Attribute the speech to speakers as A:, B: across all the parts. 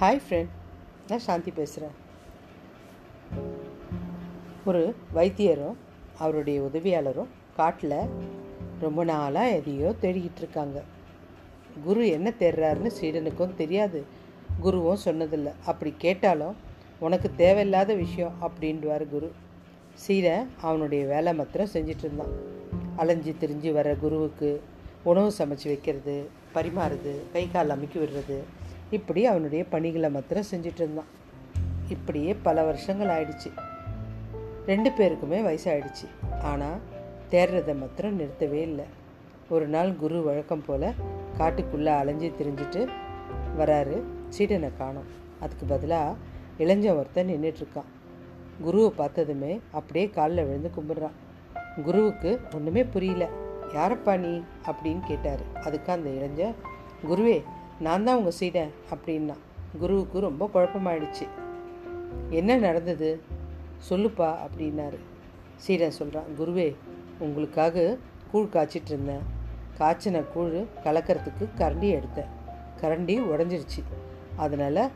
A: Hi friend நான் சாந்தி பேசுகிறேன் ஒரு வைத்தியரும் அவருடைய உதவியாளரும் காட்டில் ரொம்ப நாளாக எதையோ தேடிக்கிட்டு இருக்காங்க. குரு என்ன தேடுறாருன்னு சீடனுக்கும் தெரியாது. குருவும் சொன்னதில்லை. அப்படி கேட்டாலும் உனக்கு தேவையில்லாத விஷயம் அப்படின்வார் குரு. சீடன் அவனுடைய வேலை மாத்திரம் செஞ்சிட்டு இருந்தான். அலைஞ்சு திரிஞ்சு வர குருவுக்கு உணவு சமைச்சு வைக்கிறது பரிமாறுறது கை கால் அமுக்கி விடுறது இப்படி அவனுடைய பணிகளை மாத்திரம் செஞ்சிட்டு இருந்தான். இப்படியே பல வருஷங்கள் ஆயிடுச்சு. ரெண்டு பேருக்குமே வயசாயிடுச்சு. ஆனால் தேடுறதை மாத்திரம் நிறுத்தவே இல்லை. ஒரு நாள் குரு வழக்கம் போல் காட்டுக்குள்ளே அலைஞ்சு திரிஞ்சிட்டு வராரு. சீடனை காணோம். அதுக்கு பதிலாக இளைஞன் ஒருத்தன் நின்றுட்டுருக்கான் குருவை பார்த்ததுமே அப்படியே காலில் விழுந்து கும்பிட்றான். குருவுக்கு ஒன்றுமே புரியல. யாரப்பா நீ? அப்படின்னு கேட்டார். அதுக்கு அந்த இளைஞர் குருவே நான் தான் உங்கள் சீடன் அப்படின்னா. குருவுக்கு ரொம்ப குழப்பமாயிடுச்சு. என்ன நடந்தது? சொல்லுப்பா அப்படின்னாரு. சீடன் சொல்கிறான் குருவே உங்களுக்காக கூழ் காய்ச்சிட்டு இருந்தேன். காய்ச்சின கூழ் கலக்கிறதுக்கு கரண்டி எடுத்தேன். கரண்டி உடஞ்சிருச்சு. அதனால்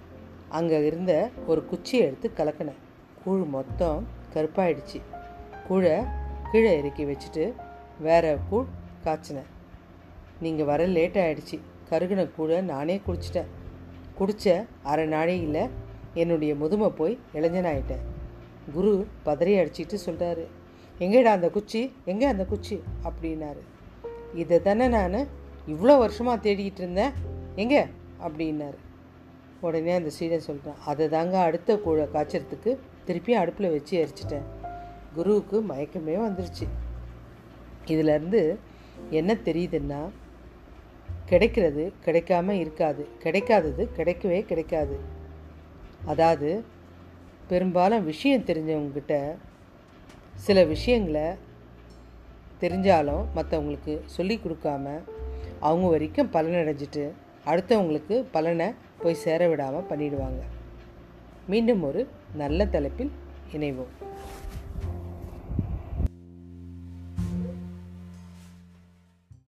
A: அங்கே இருந்த ஒரு குச்சியை எடுத்து கலக்கினேன். கூழ் மொத்தம் கருப்பாயிடுச்சு. கூழை கீழே இறக்கி வச்சுட்டு வேற கூழ் காய்ச்சினேன். நீங்கள் வர லேட் ஆகிடுச்சி கருகின கூழை நானே குடிச்சிட்டேன். குடித்த அரை நாளையில் என்னுடைய முதுமை போய் இளைஞனாயிட்டேன். குரு பதறி அடிச்சிட்டு சொல்கிறாரு எங்கேடா அந்த குச்சி? எங்கே அந்த குச்சி? அப்படின்னாரு. இதை தானே நான் இவ்வளோ வருஷமாக தேடிக்கிட்டு இருந்தேன். எங்கே? அப்படின்னாரு. உடனே அந்த சீடன் சொல்கிறான் அதை தாங்க அடுத்த கூழை காய்ச்சறதுக்கு திருப்பியும் அடுப்பில் வச்சு எரிச்சிட்டேன். குருவுக்கு மயக்கமே வந்துருச்சு. இதிலேருந்து என்ன தெரியுதுன்னா கிடைக்கிறது கிடைக்காம இருக்காது. கிடைக்காதது கிடைக்கவே கிடைக்காது. அதாவது பெரும்பாலும் விஷயம் தெரிஞ்சவங்கக்கிட்ட சில விஷயங்களை தெரிஞ்சாலும் மற்றவங்களுக்கு சொல்லி கொடுக்காம அவங்க வரைக்கும் பலனடைஞ்சிட்டு அடுத்தவங்களுக்கு பலனை போய் சேர விடாமல் பண்ணிடுவாங்க. மீண்டும் ஒரு நல்ல தலைப்பில் இணைவோம்.